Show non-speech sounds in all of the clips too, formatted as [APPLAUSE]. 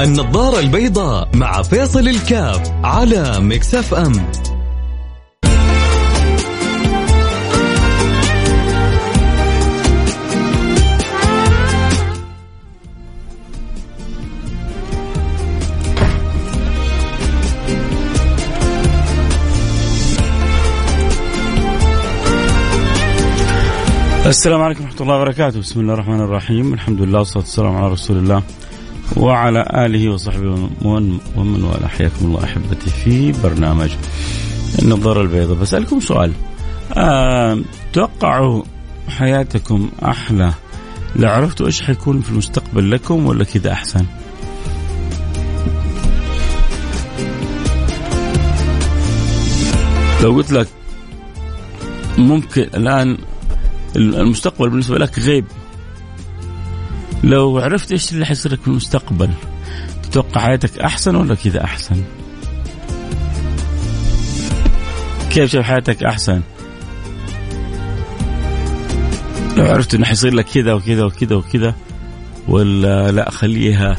النظارة البيضاء مع فيصل الكاف على مكسف أم. السلام عليكم ورحمة الله وبركاته. بسم الله الرحمن الرحيم. الحمد لله والصلاة والسلام على رسول الله. وعلى آله وصحبه ومن, والاه. حياكم الله أحبتي في برنامج النظارة البيضاء بسألكم سؤال. أه توقعوا حياتكم أحلى؟ لو عرفتوا إيش حيكون في المستقبل لكم ولا كذا أحسن؟ لو قلت لك ممكن الآن المستقبل بالنسبة لك غيب لو عرفت إيش اللي حيصير لك في المستقبل تتوقع حياتك أحسن ولا كذا أحسن؟ كيف شايف حياتك أحسن؟ لو عرفت إنه حيصير لك كذا وكذا وكذا وكذا ولا لا خليها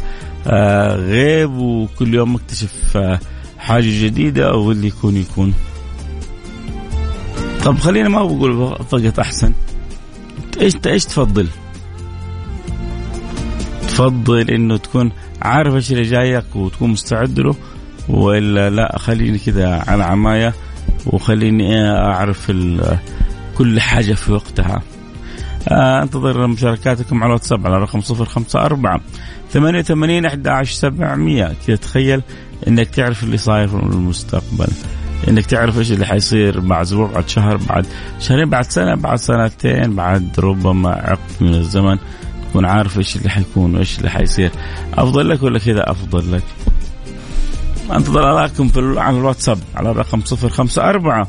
آه غيب وكل يوم اكتشف آه حاجة جديدة أو اللي يكون يكون طب خلينا ما بقول فقط أحسن إيش إيش تفضل؟ تفضل إنه تكون عارف إيش اللي جايك وتكون مستعد له ولا لا خليني كذا على عماية وخليني أعرف كل حاجة في وقتها. آه أنتظر مشاركاتكم على الواتساب على رقم 054 88 11 700 كذا تخيل إنك تعرف اللي صاير في المستقبل. إنك تعرف إيش اللي حيصير بعد أسبوع بعد شهر بعد شهرين بعد سنة بعد سنتين بعد ربما عقد من الزمن تكون عارف إيش اللي حيكون وإيش اللي حيصير. أفضل لك ولا كذا؟ أفضل لك. أنتظر اراءكم في على الواتساب على الرقم 054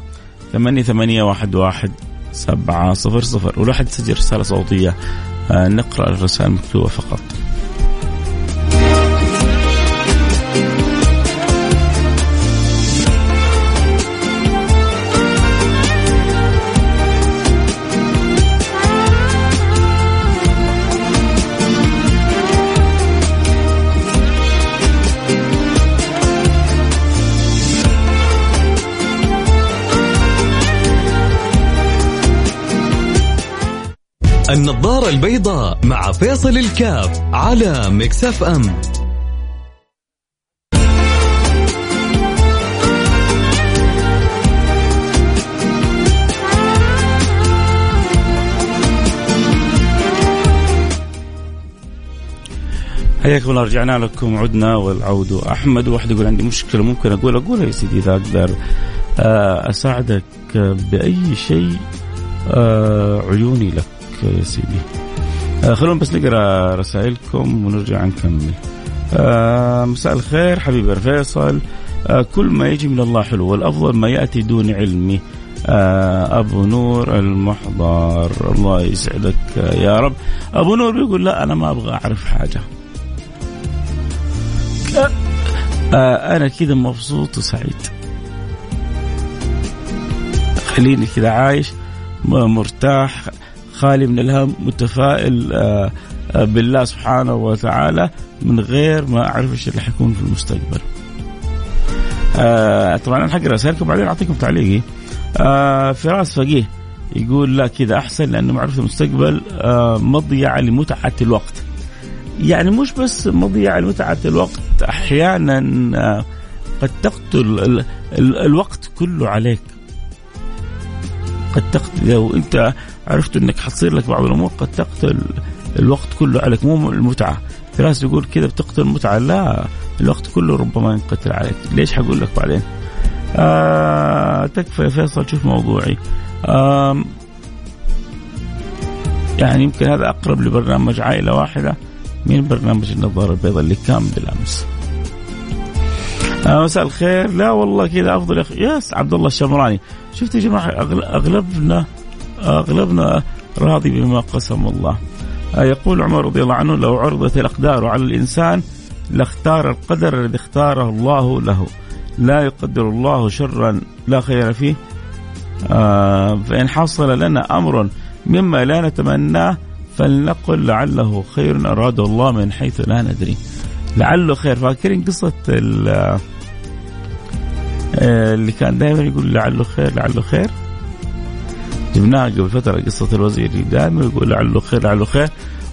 ثمانية ثمانية واحد واحد سبعة صفر صفر. ولو حد سجل رسالة صوتية. آه، نقرأ الرسائل المكتوبة فقط. النظارة البيضاء مع فيصل الكاف على مكسف أم. حياكم الله رجعنا لكم. عدنا والعود أحمد. واحد يقول عندي مشكلة ممكن أقول؟ أقولها يا سيدي إذا أقدر. آه، أساعدك بأي شيء آه، عيوني لك. يا سيدي آه خلونا بس نقرأ رسائلكم ونرجع نكمل. آه مساء الخير حبيبي فيصل آه كل ما يجي من الله حلو والأفضل ما يأتي دون علمي. آه أبو نور المحضر الله يسعدك يا رب. أبو نور بيقول لا أنا ما أبغى أعرف حاجة. آه أنا كذا مبسوط وسعيد. خليني كذا عايش مرتاح. خالي من الهم متفائل آه، آه، بالله سبحانه وتعالى من غير ما أعرف إيش اللي حيكون في المستقبل. آه طبعا أنا حقرأ رسائلكم بعدين أعطيكم تعليقي. آه فراس فقيه يقول لا كذا أحسن لأنه معرفه المستقبل آه مضيعه لمتعة الوقت. يعني مش بس مضيعه لمتعة الوقت أحيانا آه قد تقتل ال ال الوقت كله عليك. قد تقتل لو أنت عرفت إنك حتصير لك بعض الأمور قد تقتل الوقت كله عليك مو المتعة. في ناس يقول كذا بتقتل المتعه لا الوقت كله ربما ينقتل عليك. ليش حقول لك بعدين؟ آه تكفى يا فيصل شوف موضوعي. آه يعني يمكن هذا أقرب لبرنامج عائلة واحدة من برنامج النظارة البيضاء اللي كان بالأمس. آه مساء الخير. لا والله كذا أفضل يا يس عبد الله الشمراني. شفت يا جماعة أغلبنا أغلبنا راضي بما قسم الله. آه، يقول عمر رضي الله عنه لو عرضت الأقدار على الإنسان لاختار القدر الذي اختاره الله له. لا يقدر الله شرا لا خير فيه. آه، فإن حصل لنا أمر مما لا نتمناه فلنقل لعله خير أراده الله من حيث لا ندري. لعله خير. فاكرين قصة آه، اللي كان دائما يقول لعله خير لعله خير؟ جبناها قبل فتره قصة الوزير دائما يقول لعله خير لعله خير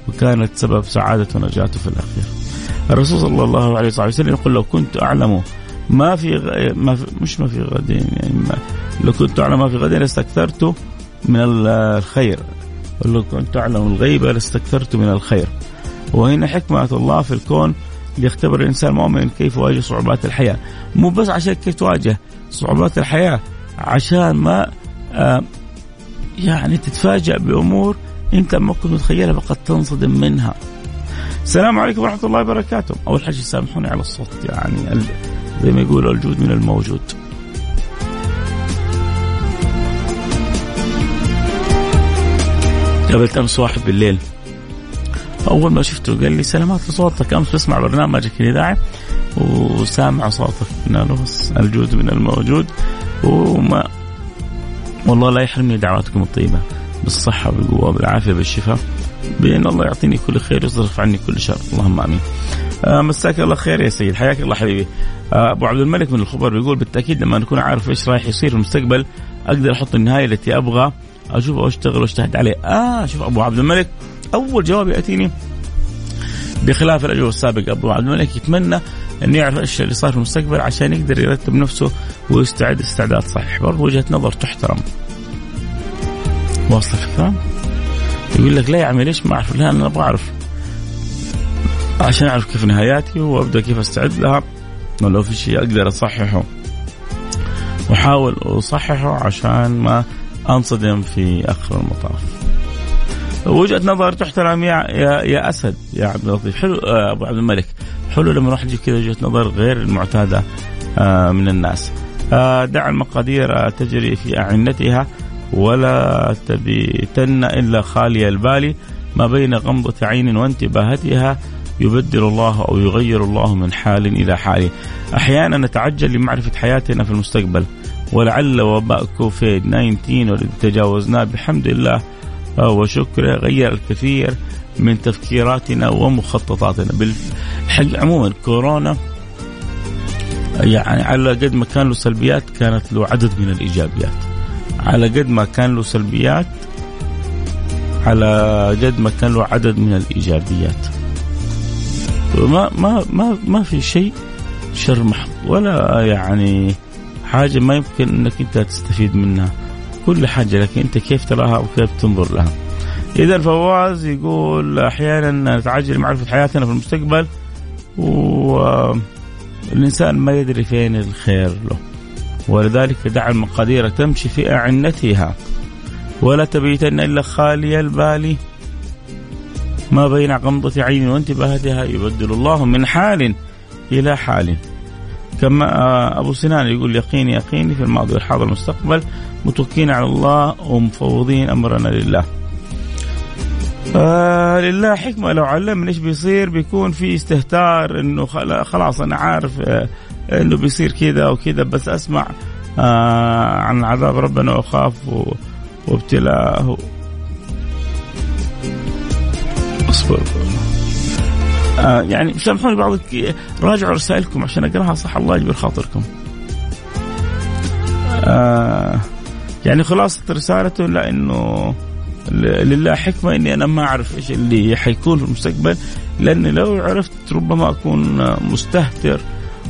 وكانت سبب سعادته ونجاته في الأخير. الرسول صلى الله عليه وسلم يقول لو كنت أعلم ما في, غ... ما في مش ما في غدين يعني ما لو كنت أعلم ما في غدين لاستكثرت من الخير ولو كنت أعلم الغيب لاستكثرت من الخير. وهنا حكمة الله في الكون ليختبر الإنسان المؤمن كيف يواجه صعوبات الحياة، مو بس عشان كيف تواجه صعوبات الحياة عشان ما آه يعني تتفاجأ بأمور أنت ما كنت متخيلها فقد تنصدم منها. السلام عليكم ورحمة الله وبركاته، أول حاجة سامحوني على الصوت يعني زي ما يقولوا الجود من الموجود. قابلت أمس واحد بالليل. أول ما شفته قال لي سلامات لصوتك. أمس بسمع برنامجك الاذاعي وسامع صوتك. قلنا له بس الجود من الموجود. وما والله لا يحرمني دعواتكم الطيبة بالصحة بالقوة بالعافية بالشفاء بإن الله يعطيني كل خير ويصرف عني كل شر اللهم آمين. آه مساك الله خير يا سيد حياك الله حبيبي. آه أبو عبد الملك من الخبر بيقول بالتأكيد لما نكون عارف إيش رايح يصير في المستقبل أقدر أحط النهاية التي أبغى أشوف واشتغل واجتهد عليه. آه شوف أبو عبد الملك أول جواب يأتيني بخلاف الأجوبة السابقه أبو عبد الملك يتمنى إنه يعرف إيش اللي صار في المستقبل عشان يقدر يرتب نفسه ويستعد استعداد صحيح برضه وجهة نظر تحترم. واصل الفكرة يقول لك لا يا عمي ليش ما أعرف؟ لا أنا أبغى أعرف. عشان أعرف كيف نهاياتي وأبدأ كيف أستعد لها. ولو في شيء أقدر أصححه. واحاول أصححه عشان ما أنصدم في آخر المطاف. وجهة نظر تحترم يا يا, يا أسد يا عبد اللطيف. حلو آه أبو عبد الملك. حلو لما الواحد يجيب كذا وجهه نظر غير المعتادة آه من الناس. آه دع المقادير تجري في أعنتها ولا تبيتن إلا خالي البال ما بين غمضة عين وانتباهتها يبدل الله أو يغير الله من حال إلى حال. أحيانا نتعجل لمعرفة حياتنا في المستقبل ولعل وباء كوفيد 19 والذي تجاوزناه بحمد الله وشكره غير الكثير من تفكيراتنا ومخططاتنا. بالحق عموما كورونا يعني على قد ما كان له سلبيات كانت له عدد من الإيجابيات. على قد ما كان له سلبيات على قد ما كان له عدد من الإيجابيات. ما ما ما ما في شيء شر محض ولا يعني حاجة ما يمكن إنك أنت تستفيد منها. كل حاجة لكن أنت كيف تراها وكيف تنظر لها. إذا فواز يقول أحيانا نتعجل لمعرفة حياتنا في المستقبل. والإنسان ما يدري فين الخير له. ولذلك دع المقادير تمشي في أعنتها. ولا تبيتن إلا خالي البال ما بين غمضة عين وانتباهتها يبدل الله من حال إلى حال. كما أبو سنان يقول يقيني يقيني في الماضي والحاضر والمستقبل متوكلين على الله ومفوضين أمرنا لله. آه لله حكمة. لو علمني إيش بيصير بيكون في استهتار إنه خلاص أنا عارف آه إنه بيصير كذا وكذا بس أسمع آه عن عذاب ربنا وأخاف وابتلاءه اصبر. آه يعني سامحوني بعض راجعوا رسائلكم عشان أقراها صح الله يجبر خاطركم. آه يعني خلاصة رسالته لأنه لله حكمة إني أنا ما أعرف إيش اللي حيكون في المستقبل لأني لو عرفت ربما أكون مستهتر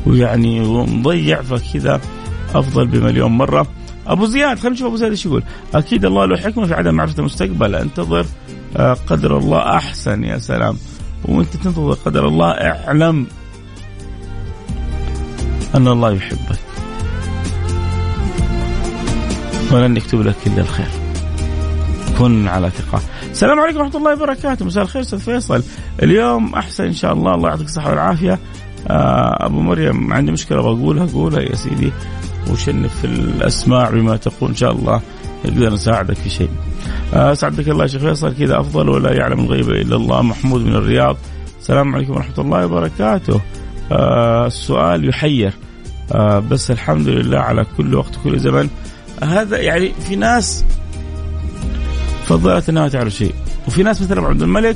ويعني ومضيع فكذا أفضل بمليون مرة. أبو زياد خلينا نشوف أبو زياد إيش يقول. أكيد الله له حكمة في عدم معرفة المستقبل. أنتظر آه، قدر الله أحسن يا سلام. وأنت تنتظر قدر الله اعلم أن الله يحبك. ولن يكتب لك إلا الخير. كن على ثقة. السلام عليكم ورحمة الله وبركاته. مساء الخير أستاذ فيصل. اليوم أحسن إن شاء الله. الله يعطيك الصحة والعافية. آه أبو مريم عندي مشكلة بقولها. قولها يا سيدي. وشنف في الأسماع بما تقول إن شاء الله. نقدر نساعدك في شيء. أسعدك الله يا شيخ فيصل. كذا أفضل ولا يعلم الغيب إلا الله. محمود من الرياض. السلام عليكم ورحمة الله وبركاته. آه السؤال يحير. آه بس الحمد لله على كل وقت وكل زمن. هذا يعني في ناس فضلت إنها تعرف شيء. وفي ناس مثل عبد الملك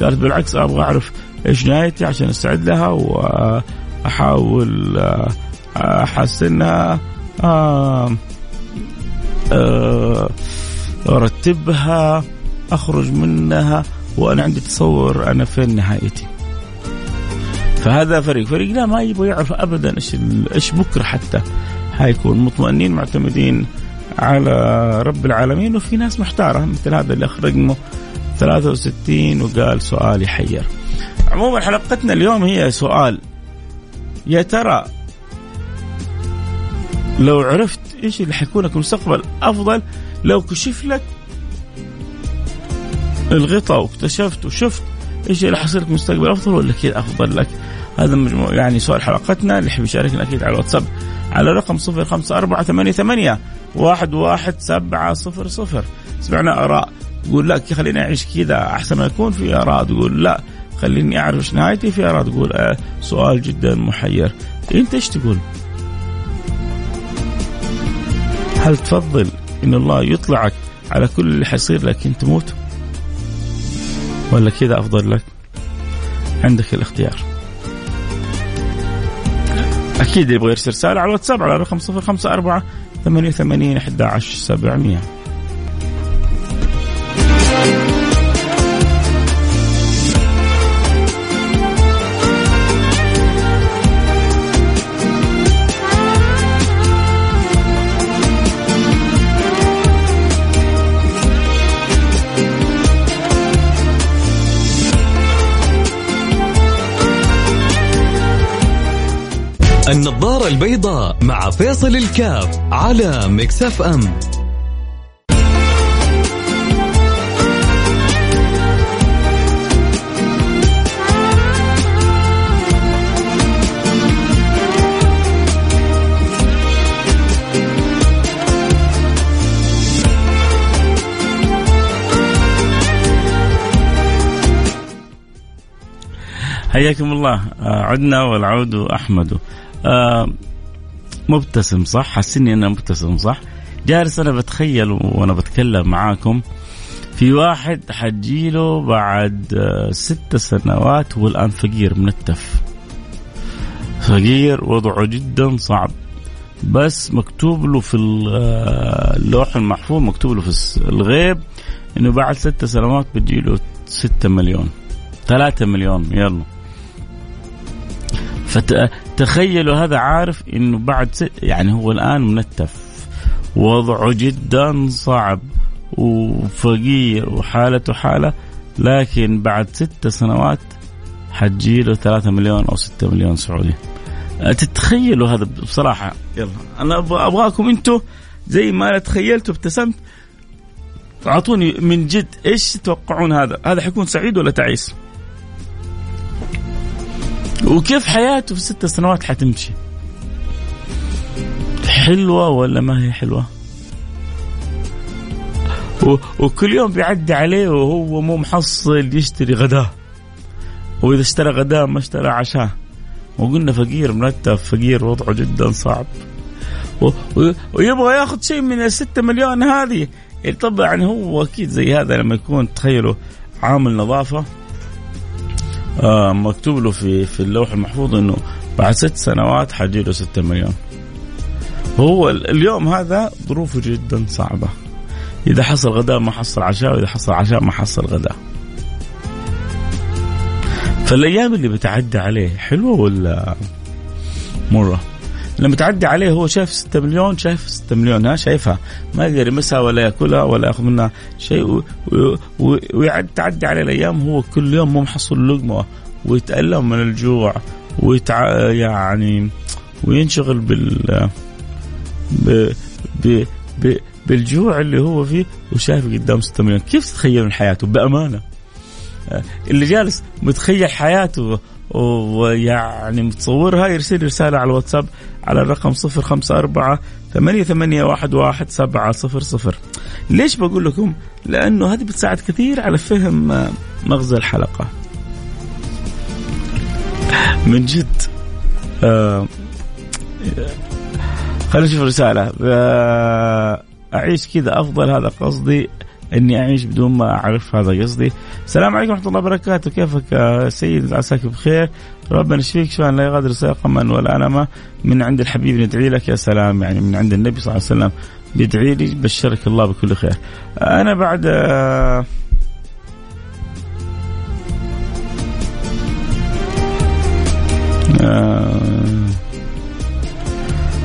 قالت بالعكس أبغى أعرف إيش نهايتي عشان أستعد لها وأحاول آه، احسنها آه، آه، أرتبها أخرج منها وأنا عندي تصور أنا فين نهايتي. فهذا فريق فريق لا ما يبغى يعرف ابدا إيش إيش بكرة حتى. حيكون مطمئنين معتمدين على رب العالمين. وفي ناس محتارة مثل هذا اللي أخرج رقمه 63 وقال سؤال يحير. عموما حلقتنا اليوم هي سؤال يا ترى لو عرفت إيش اللي حيكون لك مستقبل أفضل لو كشف لك الغطاء واكتشفت وشفت إيش اللي حصل لك مستقبل أفضل ولا كذا أفضل لك؟ هذا مجموع يعني سؤال حلقتنا اللي يحب يشاركنا أكيد على الواتساب على رقم صفر خمسة أربعة ثمانية ثمانية واحد واحد سبعة صفر صفر. سمعنا آراء تقول لا خليني أعيش كذا أحسن ما يكون في آراء تقول لا خليني أعرف إيش نهايتي في آراء تقول آه سؤال جدا محير. أنت إيش تقول؟ هل تفضل إن الله يطلعك على كل اللي حيصير لكن تموت؟ ولا كذا أفضل لك؟ عندك الاختيار. أكيد يبغى يرسل رساله على الواتساب على رقم 054 88 11 النظارة البيضاء مع فيصل الكاف على مكسف أم حياكم الله. آه، عدنا والعود أحمد. مبتسم صح؟ حسني أنا مبتسم صح؟ جالس أنا بتخيل وأنا بتكلم معاكم. في واحد حجيله بعد آه ست سنوات والآن فقير منتف فقير وضعه جدا صعب. بس مكتوب له في آه، اللوح المحفوظ مكتوب له في الغيب إنه بعد ست سنوات بتجيله ستة مليون. ثلاثة مليون يلا. فتخيلوا هذا عارف إنه بعد ست يعني هو الآن منتف وضعه جدا صعب وفقير وحالته حالة لكن بعد ست سنوات حتجيله ثلاثة مليون أو ستة مليون سعودي تتخيلوا هذا بصراحة يلا أنا أبغاكم أنتم زي ما أنا تخيلت وابتسمت أعطوني من جد إيش تتوقعون هذا؟ هذا حيكون سعيد ولا تعيس؟ وكيف حياته في ست سنوات حتمشي؟ حلوة ولا ما هي حلوة؟ وكل يوم بيعدي عليه وهو مو محصل يشتري غداة. وإذا اشترى غداة ما اشترى عشاء. وقلنا فقير مرتب فقير وضعه جدا صعب. ويبغى ياخذ شيء من الستة مليون هذه. طبعا هو أكيد زي هذا لما يكون تخيلوا عامل نظافة. آه مكتوب له في في اللوح المحفوظ إنه بعد ست سنوات حجي له 6 مليون. هو اليوم هذا ظروفه جدا صعبة. إذا حصل غداء ما حصل عشاء وإذا حصل عشاء ما حصل غداء. فالأيام اللي بتعدي عليه حلوة ولا مرة؟ لما تعدي عليه هو شايف 6 مليون شايف 6 مليون ها شايفها. ما يقدر يمسها ولا يأكلها ولا يأخذ منها شيء ويعد تعدي عليه الأيام هو كل يوم مو محصل لقمة ويتألم من الجوع ويتع يعني وينشغل بال ب... ب... ب... بالجوع اللي هو فيه وشايف قدام 6 مليون. كيف تتخيلون حياته؟ بأمانة. اللي جالس متخيل حياته ويعني متصورها يرسل رسالة على الواتساب على الرقم صفر خمسة أربعة ثمانية, ثمانية واحد, واحد سبعة صفر صفر. ليش بقول لكم؟ لأنه هذه بتساعد كثير على فهم مغزى الحلقة. من جد آه خلينا نشوف رسالة آه أعيش كذا أفضل هذا قصدي. إني أعيش بدون ما أعرف هذا قصدي. السلام عليكم ورحمة الله وبركاته. كيفك سيد؟ عساك بخير. ربنا يشفيك. شفاء لا يغادر ساقما ولا الما من عند الحبيب ندعي لك يا سلام. يعني من عند النبي صلى الله عليه وسلم بيدعي لي بشرك الله بكل خير. أنا بعد آه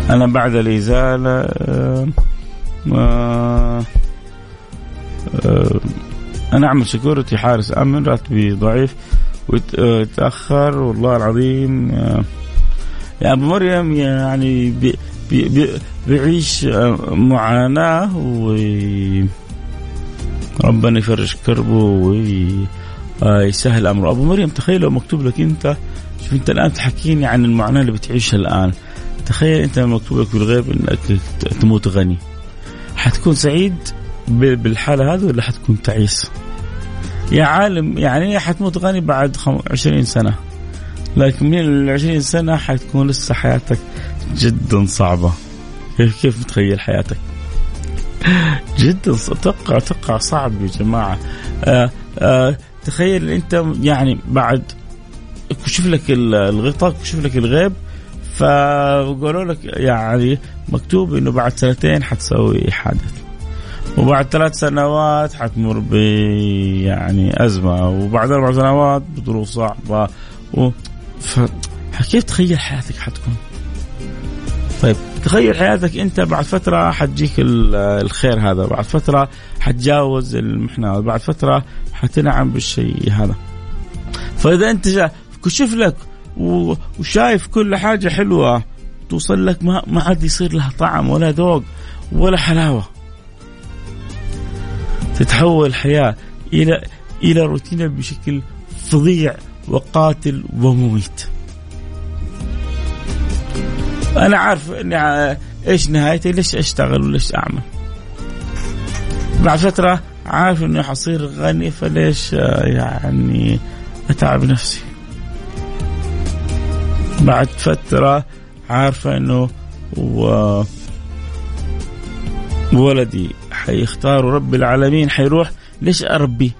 أنا بعد الإزالة آه أنا أعمل security حارس أمن راتبي ضعيف وتأخر والله العظيم يا أبو مريم يعني بي بي بيعيش معاناة و ربنا يفرج كربه ويسهل أمره. أبو مريم تخيل لو مكتوب لك أنت شوف أنت الآن تحكيني عن المعاناة اللي بتعيشها الآن. تخيل أنت مكتوب لك بالغيب إنك تموت غني. حتكون سعيد؟ بالحالة هذه ولا حتكون تعيس؟ يا عالم يعني حتموت غني بعد 20 سنة لكن من ال 20 سنة حتكون لسه حياتك جدا صعبة كيف كيف متخيل حياتك؟ [LAUGHS] جدا أتوقع أتوقع صعب يا جماعة آآ آآ تخيل أنت يعني بعد كشف لك الغطاء كشف لك الغيب فقالوا لك يعني مكتوب إنه بعد سنتين حتسوي حادث وبعد ثلاث سنوات حتمر ب يعني أزمة وبعد أربع سنوات بظروف صعبة و... ف... كيف تخيل حياتك حتكون؟ طيب تخيل حياتك أنت بعد فترة حتجيك الخير هذا، بعد فترة حتجاوز المحنة، بعد فترة حتنعم بالشيء هذا. فإذا أنت كشف لك وشايف كل حاجة حلوة توصل لك ما ما عاد يصير لها طعم ولا ذوق ولا حلاوة تتحول الحياة إلى إلى روتين بشكل فظيع وقاتل ومميت. أنا عارف إني إيش نهايتي ليش أشتغل وليش أعمل؟ بعد فترة عارف إني حصير غني فليش يعني أتعب نفسي؟ بعد فترة عارفة إنه و ولدي حيختار رب العالمين حيروح ليش اربي؟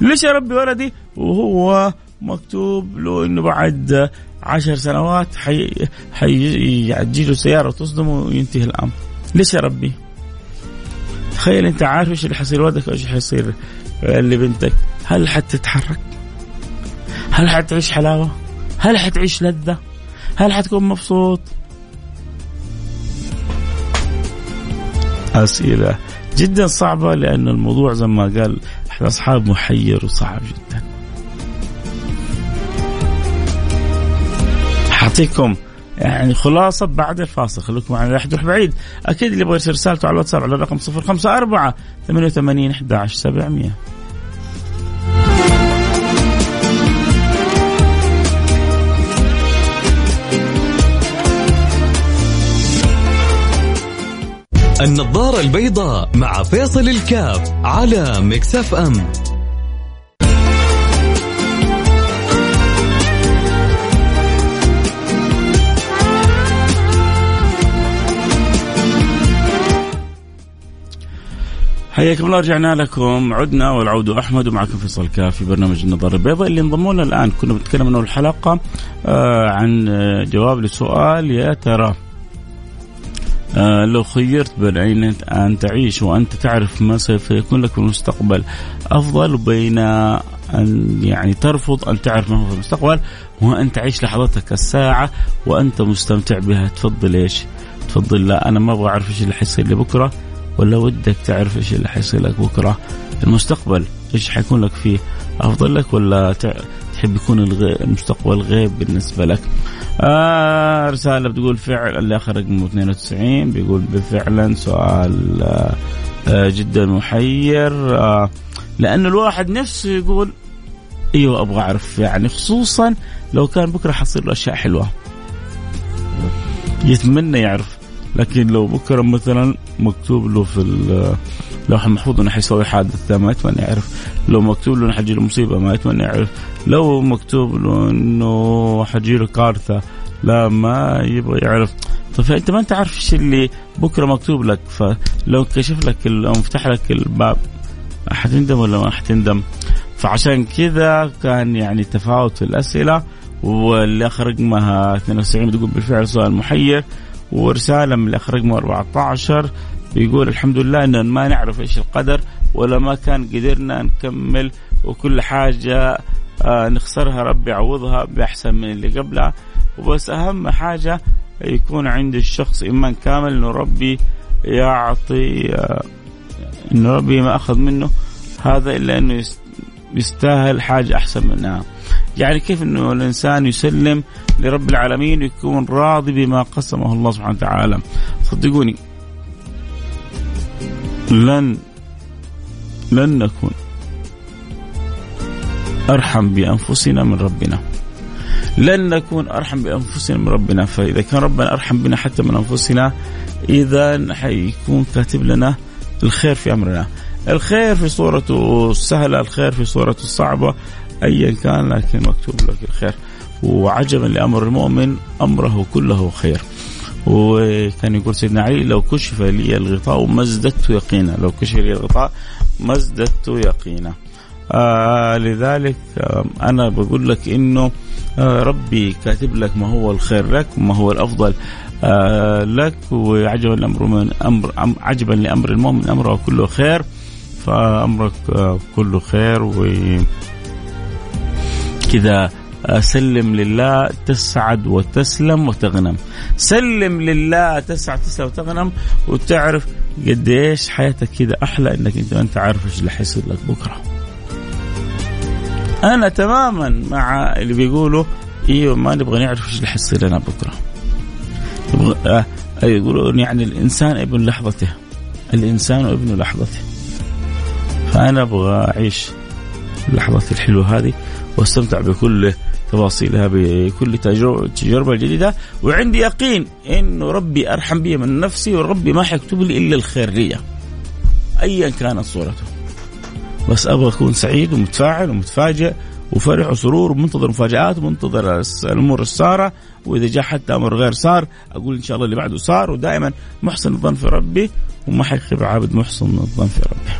ليش اربي ولدي وهو مكتوب له إنه بعد عشر سنوات حي حيجي له سيارة تصدمه وينتهي الأمر. ليش اربي؟ تخيل أنت عارف إيش اللي حيصير ولدك وإيش حيصير لبنتك، هل حتتحرك؟ هل حتعيش حلاوة؟ هل حتعيش لذة؟ هل حتكون مبسوط؟ أسئلة جدا صعبة لأن الموضوع زي ما قال أحد الأصحاب محير وصعب جدا. حاعطيكم يعني خلاصة بعد الفاصل خليكم معنا لا تروح بعيد. أكيد اللي يبغى يرسل رسالته على الواتساب على الرقم 054 88 11 700 النظارة البيضاء مع فيصل الكاف على مكسف أم. حياكم الله رجعنا لكم. عدنا والعود أحمد ومعكم فيصل كاف في برنامج النظارة البيضاء اللي انضموا لنا الآن. كنا بنتكلم انه الحلقة آه عن جواب لسؤال يا ترى آه لو خيرت بين أن تعيش وأنت تعرف ما سوف يكون لك في المستقبل أفضل بين أن يعني ترفض أن تعرف ما هو في المستقبل وأن تعيش لحظتك الساعة وأنت مستمتع بها. تفضل إيش؟ تفضل لا أنا ما أبغى أعرف إيش اللي حيصير لي بكرة ولا ودك تعرف إيش اللي حيصير لك بكرة. المستقبل إيش حيكون لك فيه؟ أفضل لك ولا تحب يكون المستقبل غيب بالنسبة لك. آه رسالة بتقول فعل اللي آخر رقمه 92 بيقول بفعلا سؤال آه آه جدا محير. آه لأنه الواحد نفسه يقول أيوه أبغى أعرف يعني خصوصا لو كان بكرة حصير له أشياء حلوة. يتمنى يعرف لكن لو بكرة مثلا مكتوب له في اللوح المحفوظ إنه حيسوي حادث ما يتمنى يعرف. لو مكتوب له إنه حتجي له مصيبة ما يتمنى يعرف. لو مكتوب له إنه حتجي له كارثة لا ما يبغى يعرف. طيب انت ما أنت عارف إيش اللي بكرة مكتوب لك. فلو كشف لك أو فتح لك الباب حتندم ولا ما حتندم؟ فعشان كذا كان يعني تفاوت في الاسئله والاخ رقمها 72 بتقول بالفعل سؤال محير. ورسالة من الأخ رقمه 14 بيقول الحمد لله ان ما نعرف إيش القدر ولا ما كان قدرنا نكمل وكل حاجة آه نخسرها ربي يعوضها بأحسن من اللي قبلها وبس أهم حاجة يكون عند الشخص إيمان كامل إنه ربي يعطي آه إنه ربي ما أخذ منه هذا إلا إنه يستاهل حاجة أحسن منها. يعني كيف إنه الإنسان يسلم لرب العالمين ويكون راضي بما قسمه الله سبحانه وتعالى. صدقوني لن لن نكون أرحم بأنفسنا من ربنا. لن نكون أرحم بأنفسنا من ربنا، فإذا كان ربنا أرحم بنا حتى من أنفسنا اذا حيكون كاتب لنا الخير في أمرنا. الخير في صورته السهله، الخير في صورته الصعبة، ايا كان لكن مكتوب لك الخير. وعجبا لأمر المؤمن أمره كله خير. وكان يقول سيدنا علي لو كشف لي الغطاء ما ازددت يقينا، لو كشف لي الغطاء ما ازددت يقينا. آه لذلك آه أنا بقول لك إنه آه ربي كاتب لك ما هو الخير لك وما هو الأفضل آه لك وعجبا الامر من أمر عجبا لأمر المؤمن أمره كله خير فأمرك آه كله خير و كذا سلم لله تسعد وتسلم وتغنم. سلم لله تسعد تسلم وتغنم. وتعرف قديش حياتك كذا أحلى إنك انت ما أنت عارف إيش اللي حيصير لك بكرة. أنا تماما مع اللي بيقولوا إيوه ما نبغى نعرف إيش اللي حيصير لنا بكرة. آه يقولون يعني الإنسان ابن لحظته. الإنسان ابن لحظته. فأنا أبغى أعيش اللحظات الحلوة هذه. واستمتع بكل تفاصيلها بكل تجربة جديدة. وعندي يقين انه ربي أرحم بي من نفسي وربي ما حيكتب لي إلا الخير لي ايا كانت صورته. بس أبغى أكون سعيد ومتفاعل ومتفاجئ وفرح وسرور ومنتظر مفاجآت ومنتظر الأمور الساره وإذا جاء حتى أمر غير صار أقول إن شاء الله اللي بعده صار. ودائما محسن الظن في ربي وما حيخيب عابد محسن الظن في ربي.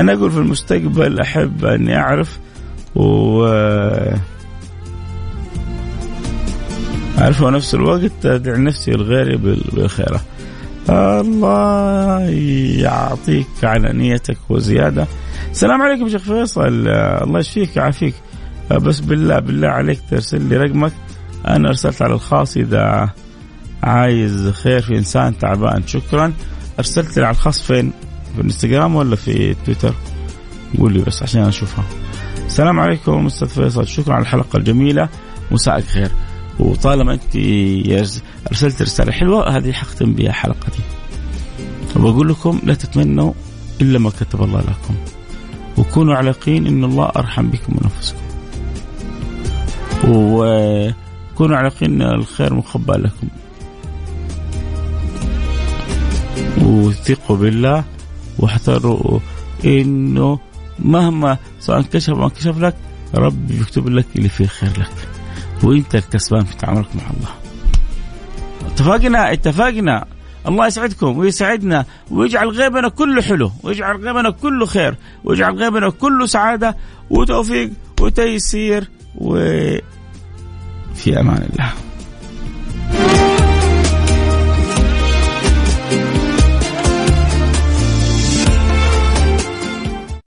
أنا أقول في المستقبل أحب أني أعرف و أعرف نفس الوقت أدعي نفسي الغير بالخيرة. الله يعطيك على نيتك وزيادة. السلام عليكم شيخ فيصل. الله يشفيك ويعافيك. بس بالله بالله عليك ترسل لي رقمك. أنا أرسلت على الخاص إذا عايز خير في إنسان تعبان. شكرا. أرسلت لي على الخاص فين؟ في الإنستغرام ولا في تويتر؟ قول لي بس عشان أشوفها. السلام عليكم أستاذ فيصل. شكرا على الحلقة الجميلة. مساءك خير وطالما أنت أرسلت رسالة حلوة هذه حختم بها حلقتي. وبقول لكم لا تتمنوا إلا ما كتب الله لكم. وكونوا على يقين إن الله أرحم بكم من انفسكم وكونوا على يقين إن الخير مخبى لكم. وثقوا بالله واحذروا إنه مهما سواء كشف ما كشف لك ربي يكتب لك اللي فيه خير لك. وأنت الكسبان في تعاملك مع الله. اتفقنا؟ اتفقنا. الله يسعدكم ويسعدنا ويجعل غيبنا كله حلو ويجعل غيبنا كله خير ويجعل غيبنا كله سعادة وتوفيق وتيسير وفي أمان الله.